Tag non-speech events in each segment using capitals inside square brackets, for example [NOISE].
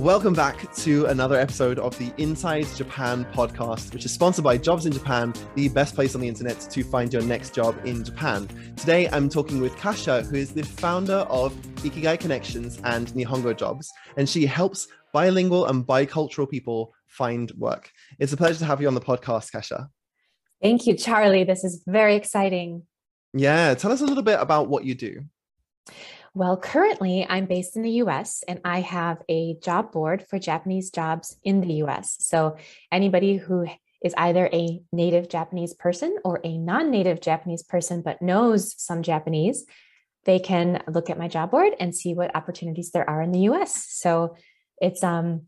Welcome back to another episode of the Inside Japan podcast, which is sponsored by Jobs in Japan, the best place on the internet to find your next job in Japan. Today, I'm talking with Kasia, who is the founder of Ikigai Connections and Nihongo Jobs, and she helps bilingual and bicultural people find work. It's a pleasure to have you on the podcast, Kasia. Thank you, Charlie. This is very exciting. Yeah, tell us a little bit about what you do. Well, currently I'm based in the US and I have a job board for Japanese jobs in the US. So anybody who is either a native Japanese person or a non native Japanese person but knows some Japanese, they can look at my job board and see what opportunities there are in the US. So it's um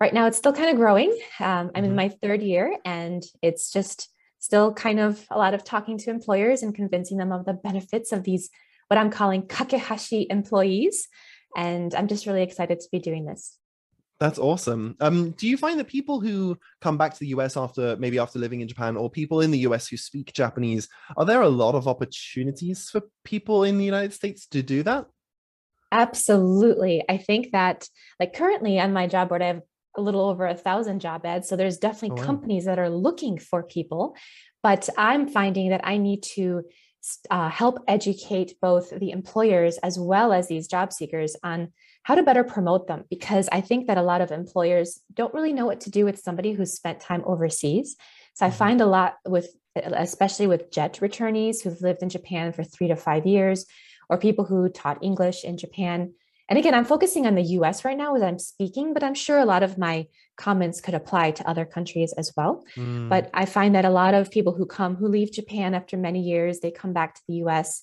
right now it's still kind of growing. Um, I'm in mm-hmm. my third year and it's just still kind of a lot of talking to employers and convincing them of the benefits of these what I'm calling kakehashi employees. And I'm just really excited to be doing this. That's awesome. Um, do you find that people who come back to the US after maybe after living in Japan or people in the US who speak Japanese, are there a lot of opportunities for people in the United States to do that? Absolutely. I think that like currently on my job board, I have a little over a thousand job ads. So there's definitely oh, wow. companies that are looking for people, but I'm finding that I need to uh, help educate both the employers as well as these job seekers on how to better promote them because i think that a lot of employers don't really know what to do with somebody who's spent time overseas so i mm-hmm. find a lot with especially with jet returnees who've lived in japan for three to five years or people who taught english in japan and again, I'm focusing on the US right now as I'm speaking, but I'm sure a lot of my comments could apply to other countries as well. Mm. But I find that a lot of people who come, who leave Japan after many years, they come back to the US,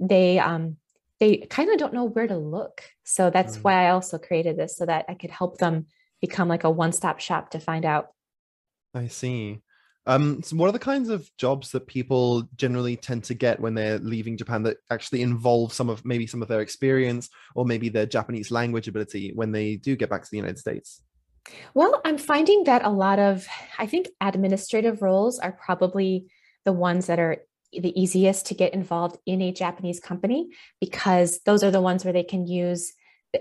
they, um, they kind of don't know where to look. So that's mm. why I also created this so that I could help them become like a one stop shop to find out. I see. Um, so what are the kinds of jobs that people generally tend to get when they're leaving Japan that actually involve some of maybe some of their experience or maybe their Japanese language ability when they do get back to the United States? Well, I'm finding that a lot of, I think administrative roles are probably the ones that are the easiest to get involved in a Japanese company because those are the ones where they can use,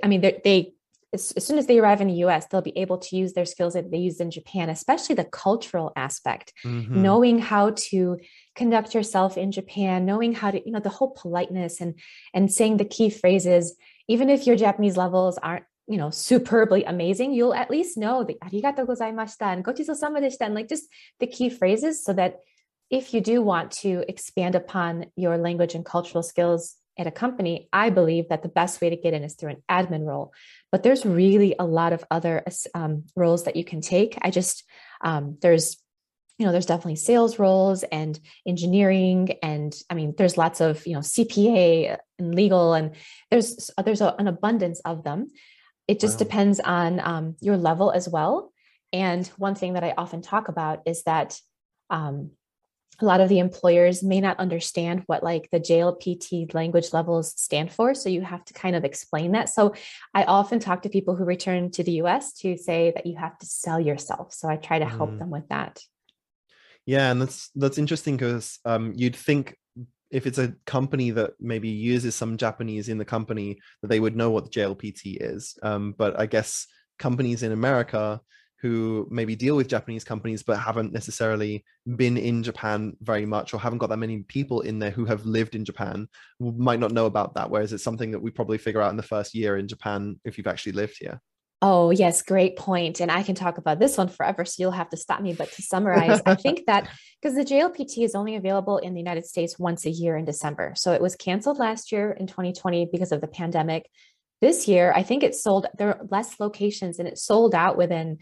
I mean, they as, as, soon as they arrive in the US, they'll be able to use their skills that they used in Japan, especially the cultural aspect, mm-hmm. knowing how to conduct yourself in Japan, knowing how to, you know, the whole politeness and and saying the key phrases, even if your Japanese levels aren't, you know, superbly amazing, you'll at least know the arigato gozaimashita and gochisousama deshita and like just the key phrases so that if you do want to expand upon your language and cultural skills at a company, I believe that the best way to get in is through an admin role. But there's really a lot of other um, roles that you can take. I just, um, there's, you know, there's definitely sales roles and engineering. And I mean, there's lots of, you know, CPA and legal, and there's, there's a, an abundance of them. It just wow. depends on um, your level as well. And one thing that I often talk about is that um, a lot of the employers may not understand what like the JLPT language levels stand for. So you have to kind of explain that. So I often talk to people who return to the US to say that you have to sell yourself. So I try to help mm. them with that. Yeah, and that's that's interesting because um, you'd think if it's a company that maybe uses some Japanese in the company that they would know what the JLPT is. Um, but I guess companies in America who maybe deal with Japanese companies but haven't necessarily been in Japan very much or haven't got that many people in there who have lived in Japan might not know about that. Whereas it's something that we probably figure out in the first year in Japan if you've actually lived here. Oh, yes, great point. And I can talk about this one forever, so you'll have to stop me. But to summarize, I think that [LAUGHS] because the JLPT is only available in the United States once a year in December. So it was canceled last year in 2020 because of the pandemic. This year, I think it sold, there are less locations and it sold out within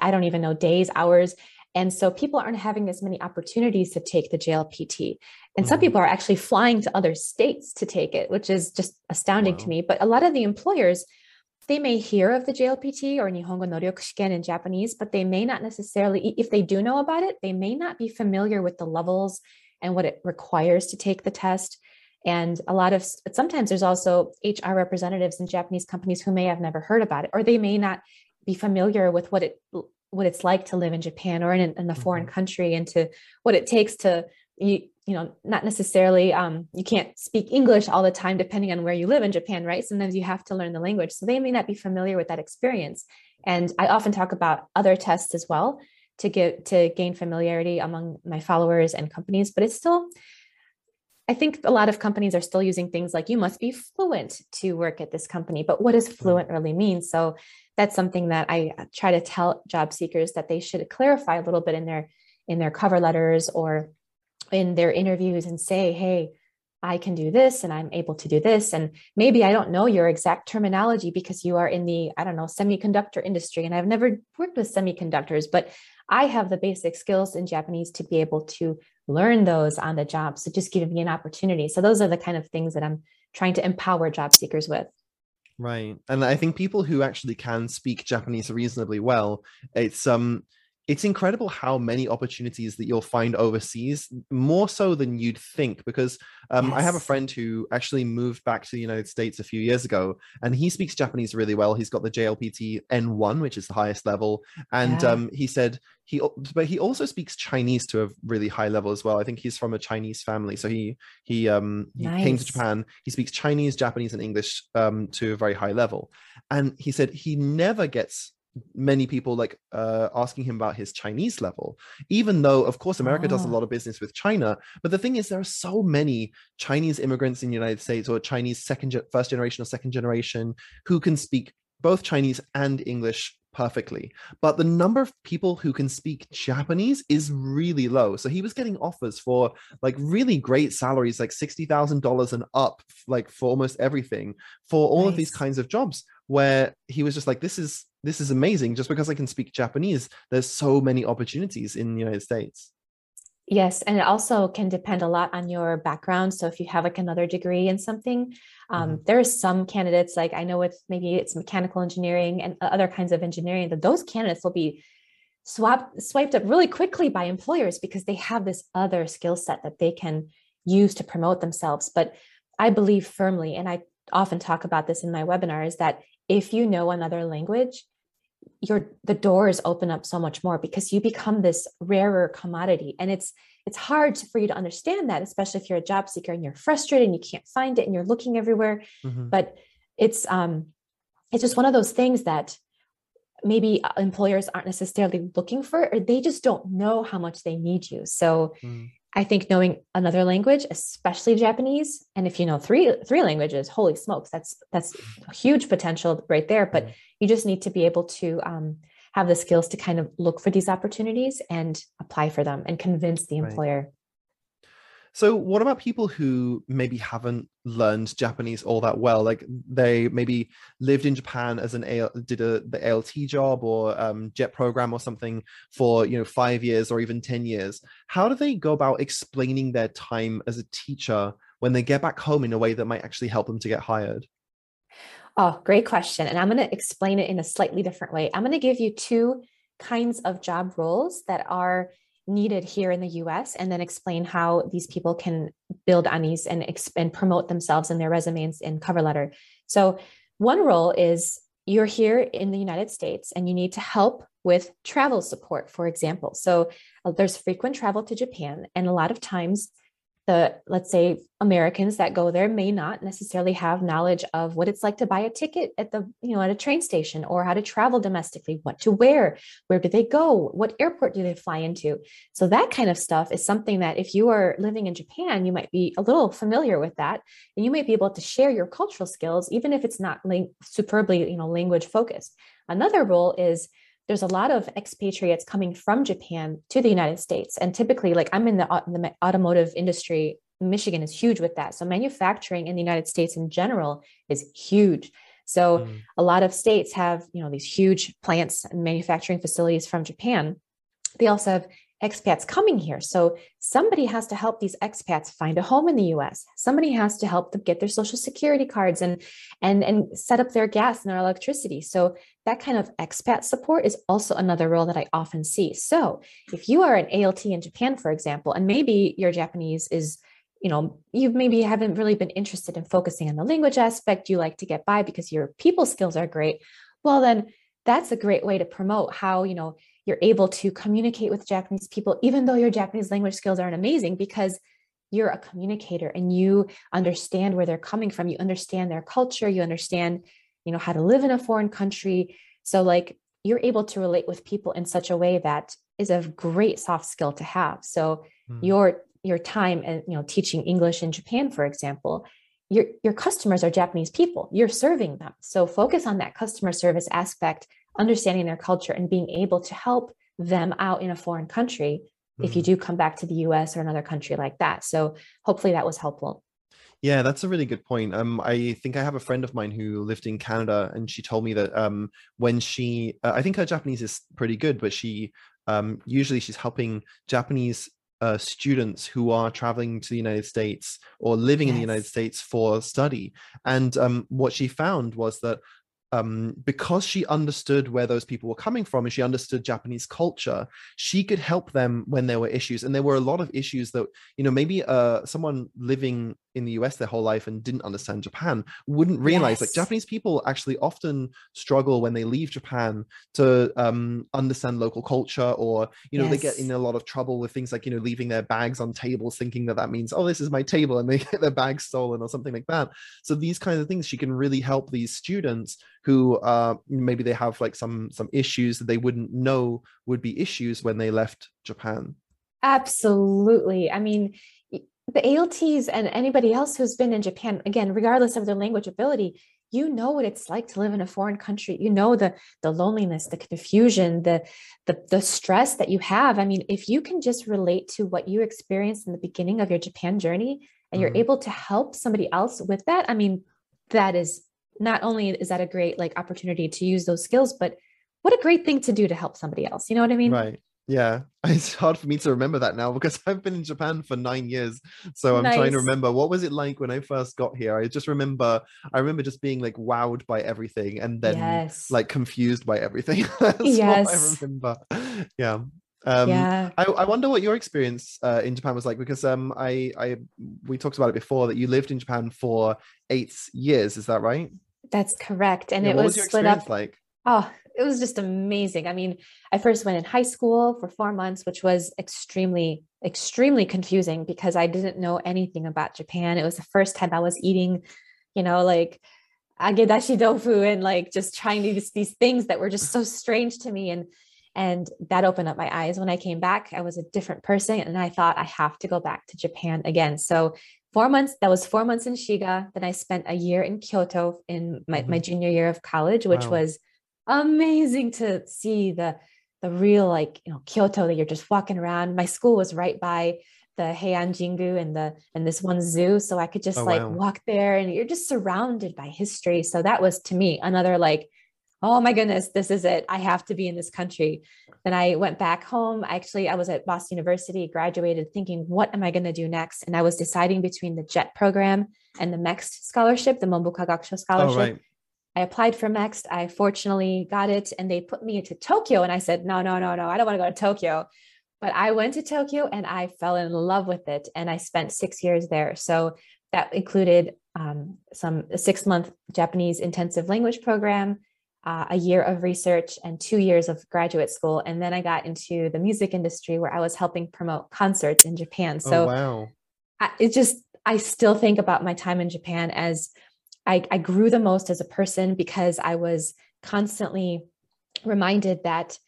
I don't even know, days, hours. And so people aren't having as many opportunities to take the JLPT. And mm-hmm. some people are actually flying to other states to take it, which is just astounding wow. to me. But a lot of the employers, they may hear of the JLPT or Nihongo Noryoku Shiken in Japanese, but they may not necessarily, if they do know about it, they may not be familiar with the levels and what it requires to take the test. And a lot of sometimes there's also HR representatives in Japanese companies who may have never heard about it, or they may not be familiar with what it what it's like to live in Japan or in, in a foreign mm-hmm. country and to what it takes to you, you know not necessarily um, you can't speak English all the time depending on where you live in Japan right sometimes you have to learn the language so they may not be familiar with that experience And I often talk about other tests as well to get to gain familiarity among my followers and companies, but it's still I think a lot of companies are still using things like you must be fluent to work at this company, but what does fluent really mean? So that's something that I uh, try to tell job seekers that they should clarify a little bit in their in their cover letters or in their interviews and say, hey, I can do this and I'm able to do this. And maybe I don't know your exact terminology because you are in the, I don't know, semiconductor industry. And I've never worked with semiconductors, but I have the basic skills in Japanese to be able to learn those on the job. So just give me an opportunity. So those are the kind of things that I'm trying to empower job seekers with. Right. And I think people who actually can speak Japanese reasonably well, it's um it's incredible how many opportunities that you'll find overseas more so than you'd think because um, yes. i have a friend who actually moved back to the united states a few years ago and he speaks japanese really well he's got the jlpt n1 which is the highest level and yeah. um, he said he but he also speaks chinese to a really high level as well i think he's from a chinese family so he he um he nice. came to japan he speaks chinese japanese and english um to a very high level and he said he never gets many people like uh, asking him about his Chinese level, even though, of course, America oh. does a ah. lot of business with China. But the thing is, there are so many Chinese immigrants in the United States or Chinese second, first generation or second generation who can speak both Chinese and English perfectly. But the number of people who can speak Japanese is really low. So he was getting offers for like really great salaries, like $60,000 and up, like for almost everything, for all nice. of these kinds of jobs, where he was just like, this is this is amazing just because I can speak Japanese. There's so many opportunities in the United States. Yes, and it also can depend a lot on your background. So if you have like another degree in something, um, mm-hmm. there are some candidates like I know with maybe it's mechanical engineering and other kinds of engineering that those candidates will be swapped swiped up really quickly by employers because they have this other skill set that they can use to promote themselves. But I believe firmly, and I often talk about this in my webinars, that if you know another language, your the doors open up so much more because you become this rarer commodity and it's it's hard for you to understand that especially if you're a job seeker and you're frustrated and you can't find it and you're looking everywhere mm-hmm. but it's um it's just one of those things that maybe uh, employers aren't necessarily looking for or they just don't know how much they need you so mm. I think knowing another language, especially Japanese, and if you know three three languages, holy smokes, that's that's huge potential right there. But you just need to be able to um, have the skills to kind of look for these opportunities and apply for them and convince the employer. Right. So, what about people who maybe haven't learned Japanese all that well? Like they maybe lived in Japan as an AL, did a the ALT job or um, JET program or something for you know five years or even ten years. How do they go about explaining their time as a teacher when they get back home in a way that might actually help them to get hired? Oh, great question. And I'm going to explain it in a slightly different way. I'm going to give you two kinds of job roles that are needed here in the US and then explain how these people can build on these and, and promote themselves in their resumes and cover letter. So, one role is you're here in the United States and you need to help with travel support, for example. So, uh, there's frequent travel to Japan, and a lot of times the let's say americans that go there may not necessarily have knowledge of what it's like to buy a ticket at the you know at a train station or how to travel domestically what to wear where do they go what airport do they fly into. So that kind of stuff is something that if you are living in japan you might be a little familiar with that and you might be able to share your cultural skills even if it's not superbly you know language focused. Another role is there's a lot of expatriates coming from Japan to the United States. And typically, like I'm in the, the automotive industry, Michigan is huge with that. So manufacturing in the United States in general is huge. So mm. a lot of states have, you know, these huge plants and manufacturing facilities from Japan. They also have expats coming here. So somebody has to help these expats find a home in the US. Somebody has to help them get their social security cards and and and set up their gas and their electricity. So that kind of expat support is also another role that I often see. So if you are an ALT in Japan, for example, and maybe your Japanese is you know you maybe haven't really been interested in focusing on the language aspect you like to get by because your people skills are great well then that's a great way to promote how you know you're able to communicate with Japanese people, even though your Japanese language skills aren't amazing, because you're a communicator and you understand where they're coming from. You understand their culture. You understand, you know, how to live in a foreign country. So, like, you're able to relate with people in such a way that is a great soft skill to have so mm. your your time and you know teaching english in japan for example your your customers are japanese people you're serving them so focus on that customer service aspect understanding their culture and being able to help them out in a foreign country mm. if you mm. do come back to the us or another country like that so hopefully that was helpful yeah, that's a really good point. Um, I think I have a friend of mine who lived in Canada, and she told me that um, when she, uh, I think her Japanese is pretty good, but she um, usually she's helping Japanese uh, students who are traveling to the United States or living yes. in the United States for study. And um, what she found was that um, because she understood where those people were coming from and she understood Japanese culture, she could help them when there were issues. And there were a lot of issues that, you know, maybe uh, someone living in the US their whole life and didn't understand Japan wouldn't realize yes. like Japanese people actually often struggle when they leave Japan to um, understand local culture or you know yes. they get in a lot of trouble with things like you know leaving their bags on tables thinking that that means oh this is my table and they [LAUGHS] get their bags stolen or something like that so these kinds of things she can really help these students who uh, maybe they have like some some issues that they wouldn't know would be issues when they left Japan Absolutely. I mean, the ALTs and anybody else who's been in Japan, again, regardless of their language ability, you know what it's like to live in a foreign country. You know the the loneliness, the confusion, the the the stress that you have. I mean, if you can just relate to what you experienced in the beginning of your Japan journey and mm-hmm. you're able to help somebody else with that, I mean, that is not only is that a great like opportunity to use those skills, but what a great thing to do to help somebody else. You know what I mean? Right. Yeah, [LAUGHS] it's hard for me to remember that now because I've been in Japan for nine years. So I'm nice. trying to remember what was it like when I first got here. I just remember, I remember just being like wowed by everything and then yes. like confused by everything. [LAUGHS] Yes. what I remember. Yeah. Um, yeah. I, I wonder what your experience uh, in Japan was like because um, I, I, we talked about it before that you lived in Japan for eight years. Is that right? That's correct. And yeah, it was, was split up like. Oh, it was just amazing. I mean, I first went in high school for four months, which was extremely, extremely confusing because I didn't know anything about Japan. It was the first time I was eating, you know, like agedashi tofu and like just trying these these things that were just so strange to me. And and that opened up my eyes. When I came back, I was a different person, and I thought I have to go back to Japan again. So four months that was four months in shiga then i spent a year in kyoto in my, mm-hmm. my junior year of college which wow. was amazing to see the the real like you know Kyoto that you're just walking around. My school was right by the Heian Jingu and the and this one zoo, so I could just oh, like wow. walk there, and you're just surrounded by history. So that was to me another like, oh my goodness, this is it. I have to be in this country. Then I went back home. Actually, I was at Boston University, graduated, thinking, what am I going to do next? And I was deciding between the JET program and the MEXT scholarship, the Monbukagakusho scholarship. Oh, right. I applied for MEXT. I fortunately got it and they put me into Tokyo. And I said, no, no, no, no, I don't want to go to Tokyo. But I went to Tokyo and I fell in love with it. And I spent six years there. So that included um, some six month Japanese intensive language program, uh, a year of research, and two years of graduate school. And then I got into the music industry where I was helping promote concerts in Japan. Oh, so oh, wow. I, it just, I still think about my time in Japan as I, I grew the most as a person because I was constantly reminded that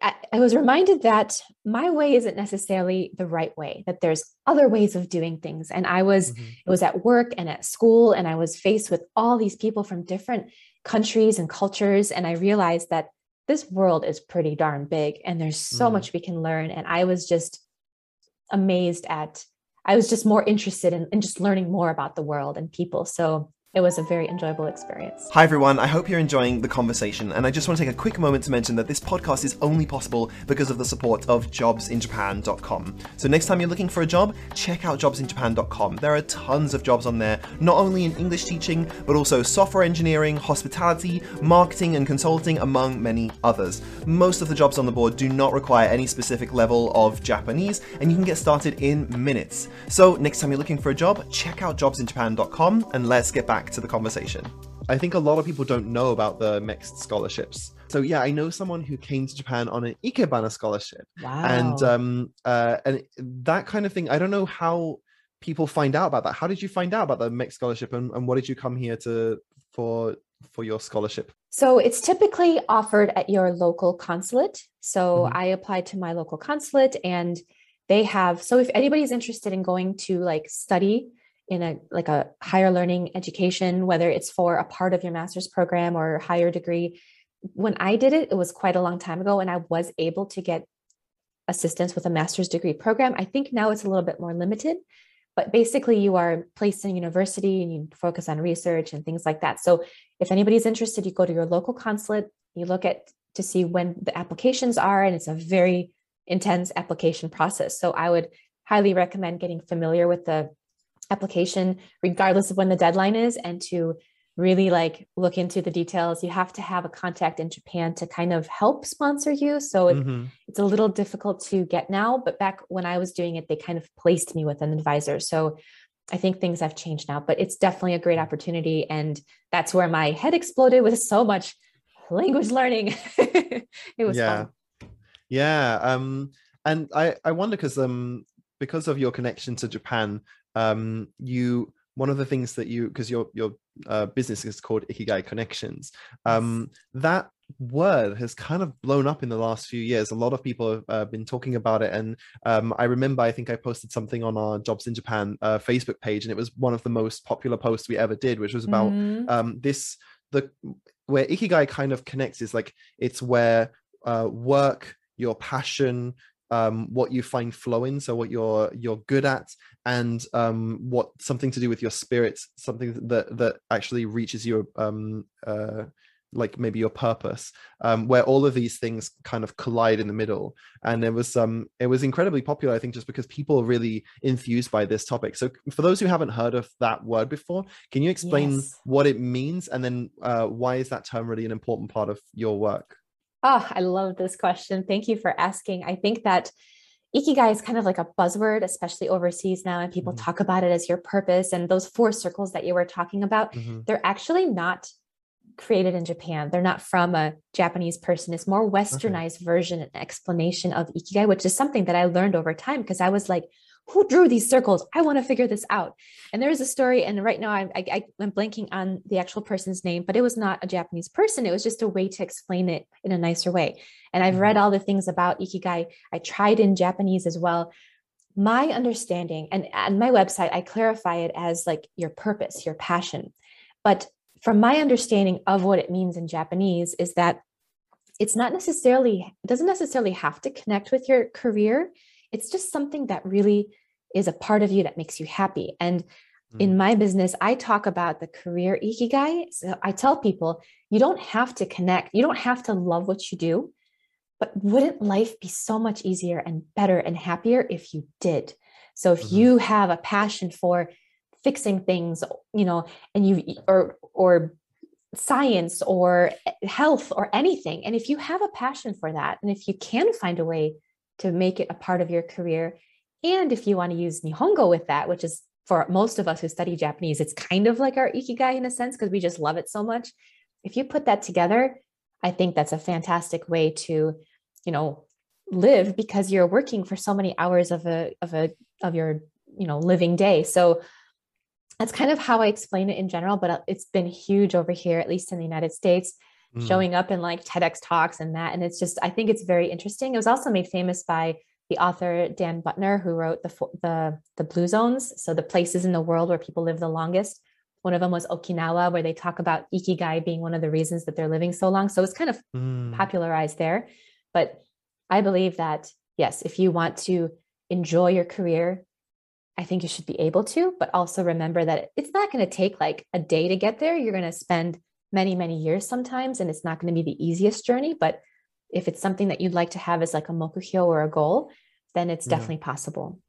I, I was reminded that my way isn't necessarily the right way, that there's other ways of doing things. And I was, mm-hmm. it was at work and at school, and I was faced with all these people from different countries and cultures. And I realized that this world is pretty darn big and there's so mm-hmm. much we can learn. And I was just amazed at, I was just more interested in, in just learning more about the world and people. So it was a very enjoyable experience. Hi, everyone. I hope you're enjoying the conversation. And I just want to take a quick moment to mention that this podcast is only possible because of the support of jobsinjapan.com. So, next time you're looking for a job, check out jobsinjapan.com. There are tons of jobs on there, not only in English teaching, but also software engineering, hospitality, marketing, and consulting, among many others. Most of the jobs on the board do not require any specific level of Japanese, and you can get started in minutes. So, next time you're looking for a job, check out jobsinjapan.com and let's get back back to the conversation. I think a lot of people don't know about the MEXT scholarships. So yeah, I know someone who came to Japan on an Ikebana scholarship. Wow. And um uh and that kind of thing. I don't know how people find out about that. How did you find out about the MEXT scholarship and, and what did you come here to for for your scholarship? So it's typically offered at your local consulate. So Mhm. I applied to my local consulate and they have so if anybody's interested in going to like study in a like a higher learning education whether it's for a part of your master's program or higher degree. When I did it it was quite a long time ago and I was able to get assistance with a master's degree program. I think now it's a little bit more limited but basically you are placed in university and you focus on research and things like that. So if anybody's interested you go to your local consulate you look at to see when the applications are and it's a very intense application process. So i would highly recommend getting familiar with the application regardless of when the deadline is and to really like look into the details. You have to have a contact in japan to kind of help sponsor you. So it, Mhm. it's a little difficult to get now but back when i was doing it they kind of placed me with an advisor. So i think things have changed now but it's definitely a great opportunity and that's where my head exploded with so much language learning. [LAUGHS] It was yeah. fun. Yeah um and i i wonder because um because of your connection to japan um you one of the things that you because your your uh, business is called ikigai connections um that word has kind of blown up in the last few years a lot of people have uh, been talking about it and um, i remember i think i posted something on our jobs in japan uh, facebook page and it was one of the most popular posts we ever did which was about Mhm. um this the where ikigai kind of connects is like it's where uh work your passion um what you find flowing so what you're you're good at and um what something to do with your spirit something that that actually reaches your um uh like maybe your purpose um where all of these things kind of collide in the middle. And it was um it was incredibly popular i think just because people are really enthused by this topic. So for those who haven't heard of that word before can you explain Yes. what it means and then uh why is that term really an important part of your work Oh, I love this question. Thank you for asking. I think that ikigai is kind of like a buzzword, especially overseas now, and people Mhm. talk about it as your purpose. And those four circles that you were talking about, Mhm. they're actually not created in Japan. They're not from a Japanese person. It's more westernized version and explanation of ikigai, which is something that I learned over time because I was like, who drew these circles? I want to figure this out. And there is a story, and right now I, I, I'm blanking on the actual person's name, but it was not a Japanese person. It was just a way to explain it in a nicer way. And I've read mm-hmm. all the things about ikigai. I tried in Japanese as well. My understanding, and on my website, I clarify it as like your purpose, your passion. But from my understanding of what it means in Japanese, is that it's not necessarily, it doesn't necessarily have to connect with your career. It's just something that really is a part of you that makes you happy. And in my business, I talk about the career ikigai. So I tell people you don't have to connect, you don't have to love what you do, but wouldn't life be so much easier and better and happier if you did? So if Mhm. you have a passion for fixing things, you know, and you or or science or health or anything, and if you have a passion for that, and if you can find a way to make it a part of your career, and if you want to use Nihongo with that, which is for most of us who study Japanese, it's kind of like our ikigai in a sense because we just love it so much. If you put that together, I think that's a fantastic way to, you know, live because you're working for so many hours of a of a of your, you know, living day. So that's kind of how I explain it in general, but it's been huge over here, at least in the United States, Mm. showing up in like TEDx talks and that. And it's just, I think it's very interesting. It was also made famous by the author Dan Buettner, who wrote the the the Blue Zones, so the places in the world where people live the longest. One of them was Okinawa, where they talk about ikigai being one of the reasons that they're living so long. So it's kind of Mm. popularized there. But I believe that, yes, if you want to enjoy your career, I think you should be able to, but also remember that it's not going to take like a day to get there. You're going to spend many, many years sometimes, and it's not going to be the easiest journey. But if it's something that you'd like to have as like a mokuhyo or a goal, then it's Yeah. definitely possible.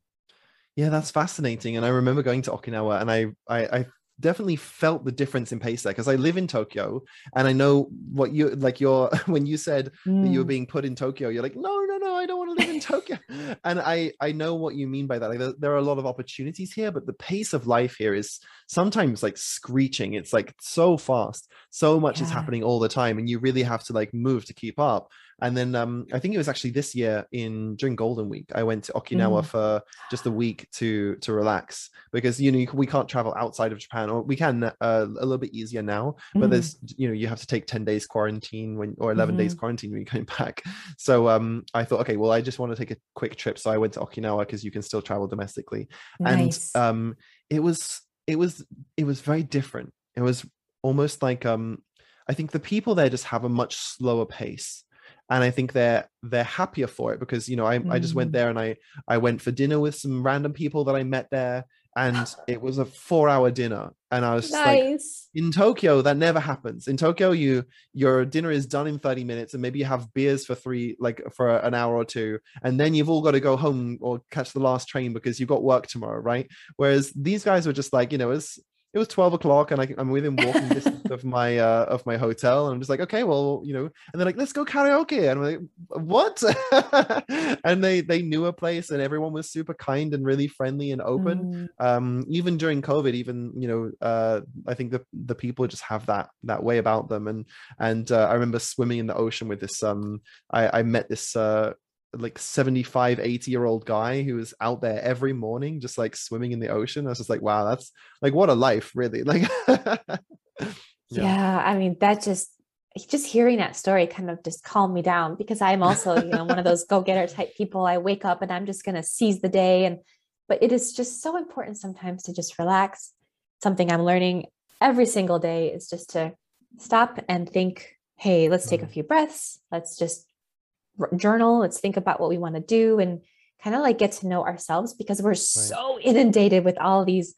Yeah, that's fascinating. And I remember going to Okinawa and I I, I definitely felt the difference in pace there because I live in Tokyo and I know what you like your [LAUGHS] when you said that you were Mm. being put in Tokyo, you're like, no, no, no, I don't want to live in Tokyo. [LAUGHS] and I I know what you mean by that. Like there, there are a lot of opportunities here, but the pace of life here is sometimes like screeching. It's like so fast, so much is happening all the time, and you really have to like move to keep up. And then um, I think it was actually this year in during Golden Week, I went to Okinawa mm. for just a week to to relax because you know we can't travel outside of Japan, or we can uh, a little bit easier now. But mm. there's you know you have to take ten days quarantine when or 11 mm-hmm. days quarantine when you're going [LAUGHS] back. So um, I thought, okay, well I just want to take a quick trip, so I went to Okinawa because you can still travel domestically, nice. and um, it was it was it was very different. It was almost like um I think the people there just have a much slower pace and I think they're they're happier for it because you know I, mm. I just went mm. there and I I went for dinner with some random people that I met there and [GASPS] it was a four hour dinner and I was nice. like in Tokyo that never happens in Tokyo you your dinner is done in 30 minutes and maybe you have beers for three like for an hour or two and then you've all got to go home or catch the last train because you've got work tomorrow right whereas these guys were just like you know it's it was 12 o'clock and I, am within walking distance of my uh of my hotel and i'm just like okay well you know and they're like let's go karaoke and i'm like what? [LAUGHS] And they they knew a place and everyone was super kind and really friendly and open. Mm. um even during covid even you know uh i think the the people just have that that way about them. And and uh, i remember swimming in the ocean with this um i i met this uh like 75 80 year old guy who was out there every morning just like swimming in the ocean. I was just like wow that's like what a life really. [LAUGHS] Like yeah. yeah i mean that just just hearing that story kind of just calmed me down because i'm [LAUGHS] also you know one of those go-getter type people. I wake up and i'm just going to seize the day and but it is just so important sometimes to just relax. Something i'm learning every single day is just to stop and think hey let's take a mm-hmm. few breaths. Let's just journal let's think about what we want to do and kind of like get to know ourselves because we're right. so inundated with all these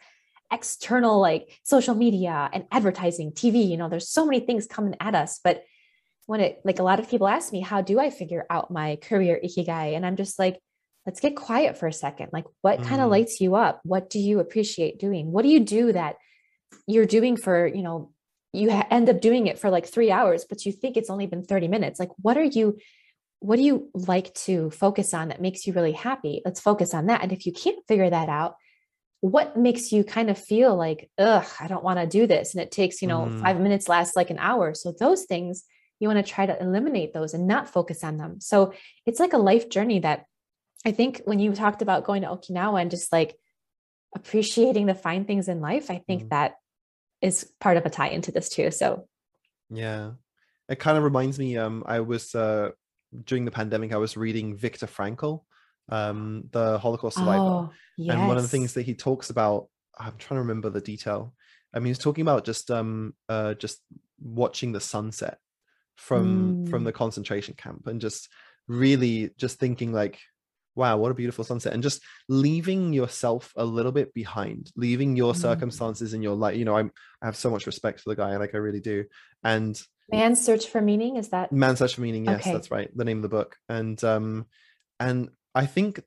external like social media and advertising tv you know there's so many things coming at us. But when it like a lot of people ask me how do i figure out my career ikigai? And i'm just like let's get quiet for a second. Like what mm. kind of lights you up? What do you appreciate doing? What do you do that you're doing for you know you end up doing it for like three hours but you think it's only been 30 minutes? Like what are you what do you like to focus on that makes you really happy? Let's focus on that. And if you can't figure that out, what makes you kind of feel like, ugh, I don't want to do this? And it takes, you know, mm. five minutes lasts like an hour. So those things, you want to try to eliminate those and not focus on them. So it's like a life journey that I think when you talked about going to Okinawa and just like appreciating the fine things in life, I think mm. that is part of a tie into this too. So yeah. It kind of reminds me, um, I was uh during the pandemic, I was reading Viktor Frankl, um, the Holocaust survivor, oh, yes. and one of the things that he talks about, I'm trying to remember the detail. I mean, he's talking about just um, uh, just watching the sunset from mm. from the concentration camp, and just really just thinking like, wow, what a beautiful sunset, and just leaving yourself a little bit behind, leaving your mm. circumstances in your life. You know, I'm I have so much respect for the guy, like I really do, and Man's Search for Meaning is that Man's Search for Meaning? Yes, okay. that's right. The name of the book, and um, and I think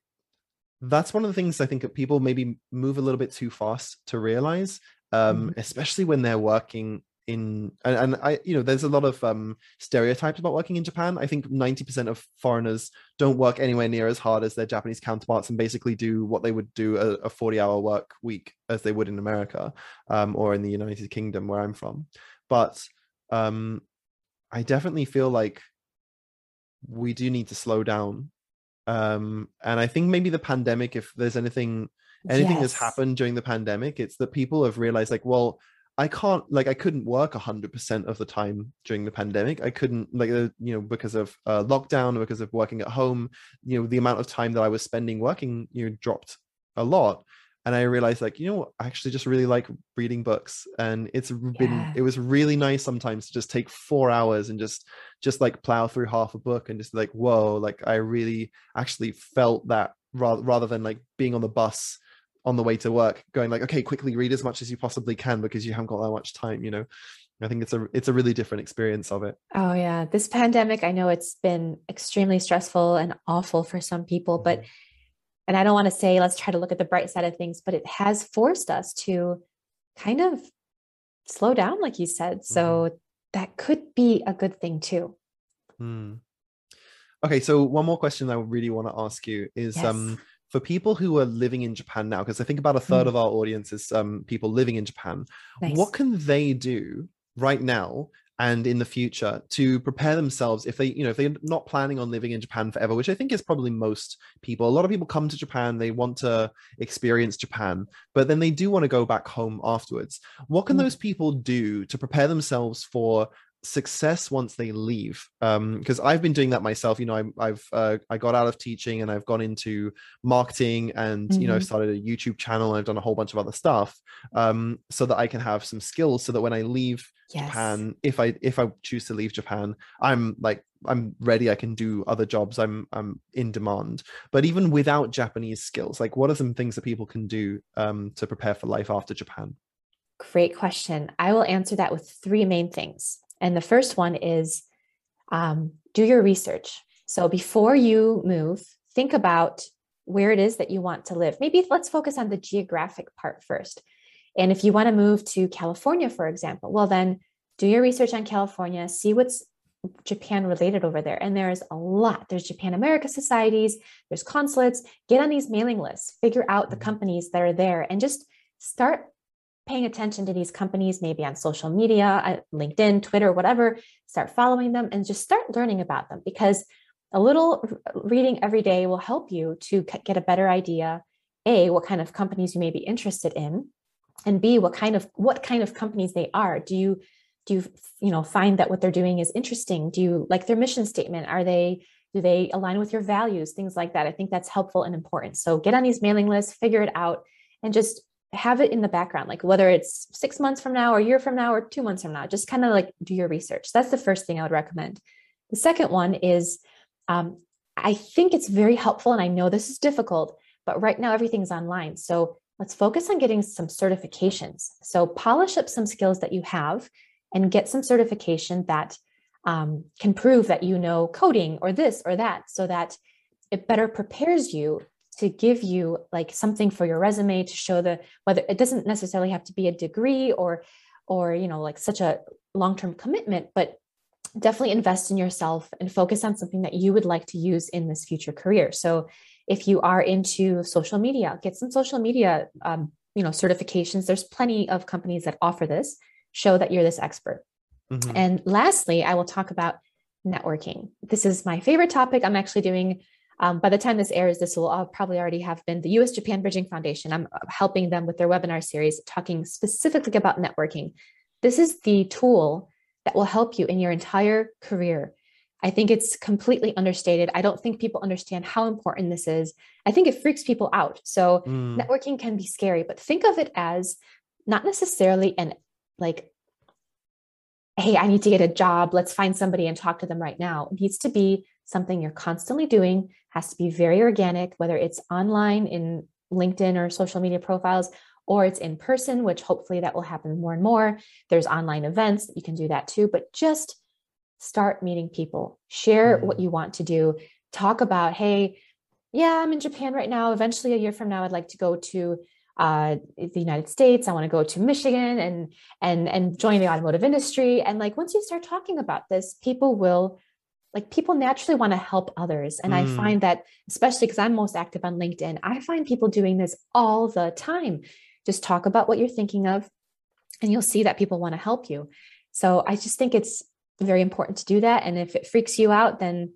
that's one of the things I think that people maybe move a little bit too fast to realize, um, mm-hmm. especially when they're working in and, and, I you know there's a lot of um stereotypes about working in Japan. I think 90% of foreigners don't work anywhere near as hard as their Japanese counterparts and basically do what they would do a, a 40 hour work week as they would in America um, or in the United Kingdom where I'm from. But um I definitely feel like we do need to slow down. Um, and I think maybe the pandemic, if there's anything anything yes. that's happened during the pandemic, it's that people have realized like, well, I can't like I couldn't work hundred percent of the time during the pandemic. I couldn't like uh, you know because of uh, lockdown, because of working at home. You know the amount of time that I was spending working you know dropped a lot and I realized like you know what? I actually just really like reading books and it's been yeah. it was really nice sometimes to just take 4 hours and just just like plow through half a book and just like whoa like I really actually felt that rather rather than like being on the bus on the way to work going like okay quickly read as much as you possibly can because you haven't got that much time you know I think it's a it's a really different experience of it. Oh yeah, this pandemic I know it's been extremely stressful and awful for some people, but mm-hmm and I don't want to say let's try to look at the bright side of things, but it has forced us to kind of slow down, like you said. So mm-hmm. that could be a good thing too. Mm. Okay, so one more question I really want to ask you is yes. um for people who are living in Japan now, because I think about a third mm. of our audience is um, people living in Japan, nice. what can they do right now and in the future to prepare themselves if they you know if they're not planning on living in japan forever which i think is probably most people a lot of people come to japan they want to experience japan but then they do want to go back home afterwards what can mm. those people do to prepare themselves for success once they leave because um, i've been doing that myself you know I, have uh, i got out of teaching and i've gone into marketing and mm-hmm. you know mm-hmm. started a youtube channel and i've done a whole bunch of other stuff um, so that i can have some skills so that when i leave yes. japan if i if i choose to leave japan i'm like i'm ready i can do other jobs i'm i'm in demand but even without japanese skills like what are some things that people can do um, to prepare for life after japan Great question. I will answer that with three main things. And the first one is um, do your research. So before you move, think about where it is that you want to live. Maybe let's focus on the geographic part first. And if you want to move to California, for example, well, then do your research on California, see what's Japan related over there. And there's a lot. There's Japan America societies, there's consulates. Get on these mailing lists, figure out the mm-hmm. companies that are there, and just start paying attention to these companies, maybe on social media, uh, LinkedIn, Twitter, whatever, start following them and just start learning about them because a little reading every day will help you to get a better idea a what kind of companies you may be interested in and b what kind of what kind of companies they are. Do you do you you know find that what they're doing is interesting? Do you like their mission statement? Are they do they align with your values? Things like that. I think that's helpful and important. So get on these mailing lists figure it out and just have it in the background, like whether it's six months from now or a year from now or two months from now, just kind of like do your research. That's the first thing I would recommend. The second one is um, I think it's very helpful, and I know this is difficult, but right now everything's online. So let's focus on getting some certifications. So polish up some skills that you have and get some certification that um, can prove that you know coding or this or that so that it better prepares you to give you like something for your resume to show the whether it doesn't necessarily have to be a degree or or you know like such a long-term commitment but definitely invest in yourself and focus on something that you would like to use in this future career. So if you are into social media get some social media um, you know certifications. There's plenty of companies that offer this. Show that you're this expert. Mm-hmm. and lastly i will talk about networking. This is my favorite topic. I'm actually doing um, by the time this airs, this will all probably already have been the US Japan Bridging Foundation. I'm uh, helping them with their webinar series talking specifically about networking. This is the tool that will help you in your entire career. I think it's completely understated. I don't think people understand how important this is. I think it freaks people out. So, mm. networking can be scary, but think of it as not necessarily an like, hey, I need to get a job. Let's find somebody and talk to them right now. It needs to be something you're constantly doing has to be very organic, whether it's online in LinkedIn or social media profiles, or it's in person, which hopefully that will happen more and more. There's online events, you can do that too, but just start meeting people, share mm-hmm. what you want to do, talk about, hey, yeah, I'm in Japan right now. Eventually, a year from now, I'd like to go to uh, the United States. I want to go to Michigan and and and join the automotive industry. And like once you start talking about this, people will like people naturally want to help others and mm. i find that especially because i'm most active on linkedin i find people doing this all the time just talk about what you're thinking of and you'll see that people want to help you so i just think it's very important to do that and if it freaks you out then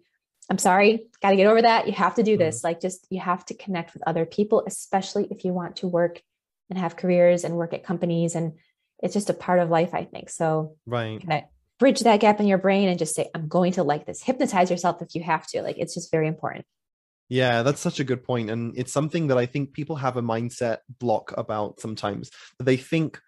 i'm sorry got to get over that you have to do mm. this like just you have to connect with other people especially if you want to work and have careers and work at companies and it's just a part of life i think so right Can I bridge that gap in your brain and just say, I'm going to like this. Hypnotize yourself if you have to. Like it's just very important. Yeah, that's such a good point. And it's something that I think people have a mindset block about sometimes. They think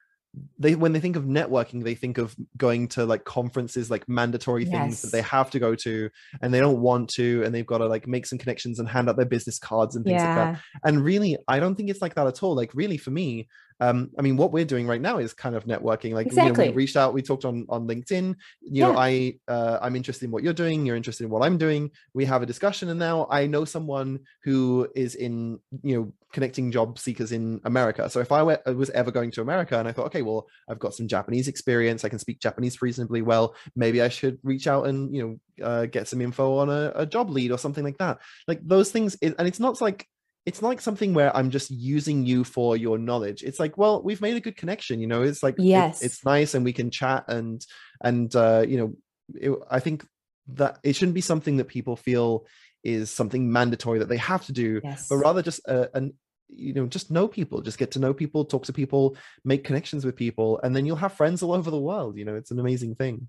they when they think of networking they think of going to like conferences like mandatory yes. things that they have to go to and they don't want to and they've got to like make some connections and hand out their business cards and things yeah. like that and really i don't think it's like that at all like really for me um, I mean, what we're doing right now is kind of networking. Like, exactly. you know, we reached out, we talked on on LinkedIn. You know, I uh, I'm interested in what you're doing. You're interested in what I'm doing. We have a discussion, and now I know someone who is in you know connecting job seekers in America. So if I were, was ever going to America and I thought, okay, well, I've got some Japanese experience, I can speak Japanese reasonably well. Maybe I should reach out and you know uh, get some info on a, a job lead or something like that. Like those things, and it's not like it's like something where I'm just using you for your knowledge. It's like, well, we've made a good connection, you know. It's like yes, it, it's nice and we can chat and and uh, you know, it, I think that it shouldn't be something that people feel is something mandatory that they have to do, yes. but rather just a, an you know just know people just get to know people talk to people make connections with people and then you'll have friends all over the world you know it's an amazing thing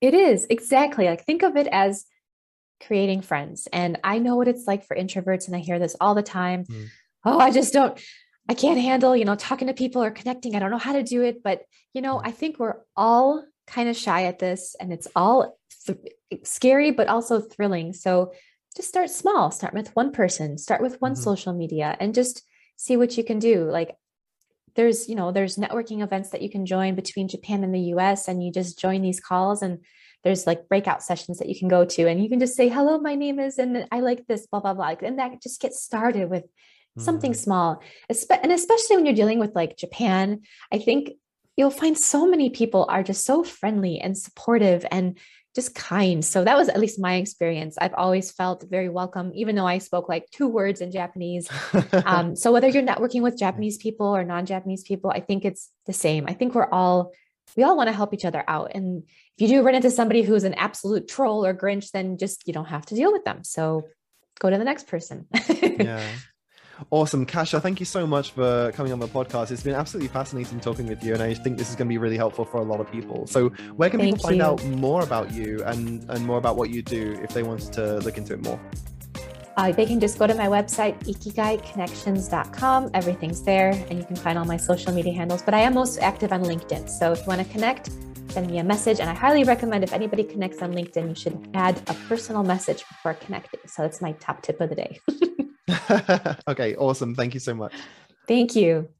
it is exactly like think of it as creating friends. And i know what it's like for introverts and i hear this all the time. Mm. oh i just don't i can't handle you know talking to people or connecting. I don't know how to do it but you know i think we're all kind of shy at this and it's all th- scary but also thrilling. So just start small. Start with one person. Start with one mm-hmm. social media and just see what you can do. Like there's you know there's networking events that you can join between japan and the us and you just join these calls and there's like breakout sessions that you can go to and you can just say hello my name is and i like this blah blah blah and that just gets started with something mm. small and especially when you're dealing with like japan i think you'll find so many people are just so friendly and supportive and just kind. So that was at least my experience. I've always felt very welcome, even though I spoke like two words in Japanese. um, so whether you're networking with [LAUGHS] Japanese people or non-Japanese people, I think it's the same. I think we're all we all want to help each other out. And if you do run into somebody who's an absolute troll or Grinch, then just you don't have to deal with them. So go to the next person. [LAUGHS] yeah. Awesome. Kasia, thank you so much for coming on the podcast. It's been absolutely fascinating talking with you, and I think this is going to be really helpful for a lot of people. So, where can thank people find out more about you and, and more about what you do if they wanted to look into it more? Uh, they can just go to my website, ikigaiconnections.com. Everything's there, and you can find all my social media handles. But I am most active on LinkedIn. So if you want to connect, send me a message. And I highly recommend if anybody connects on LinkedIn, you should add a personal message before connecting. So that's my top tip of the day. [LAUGHS] [LAUGHS] okay, awesome. Thank you so much. Thank you.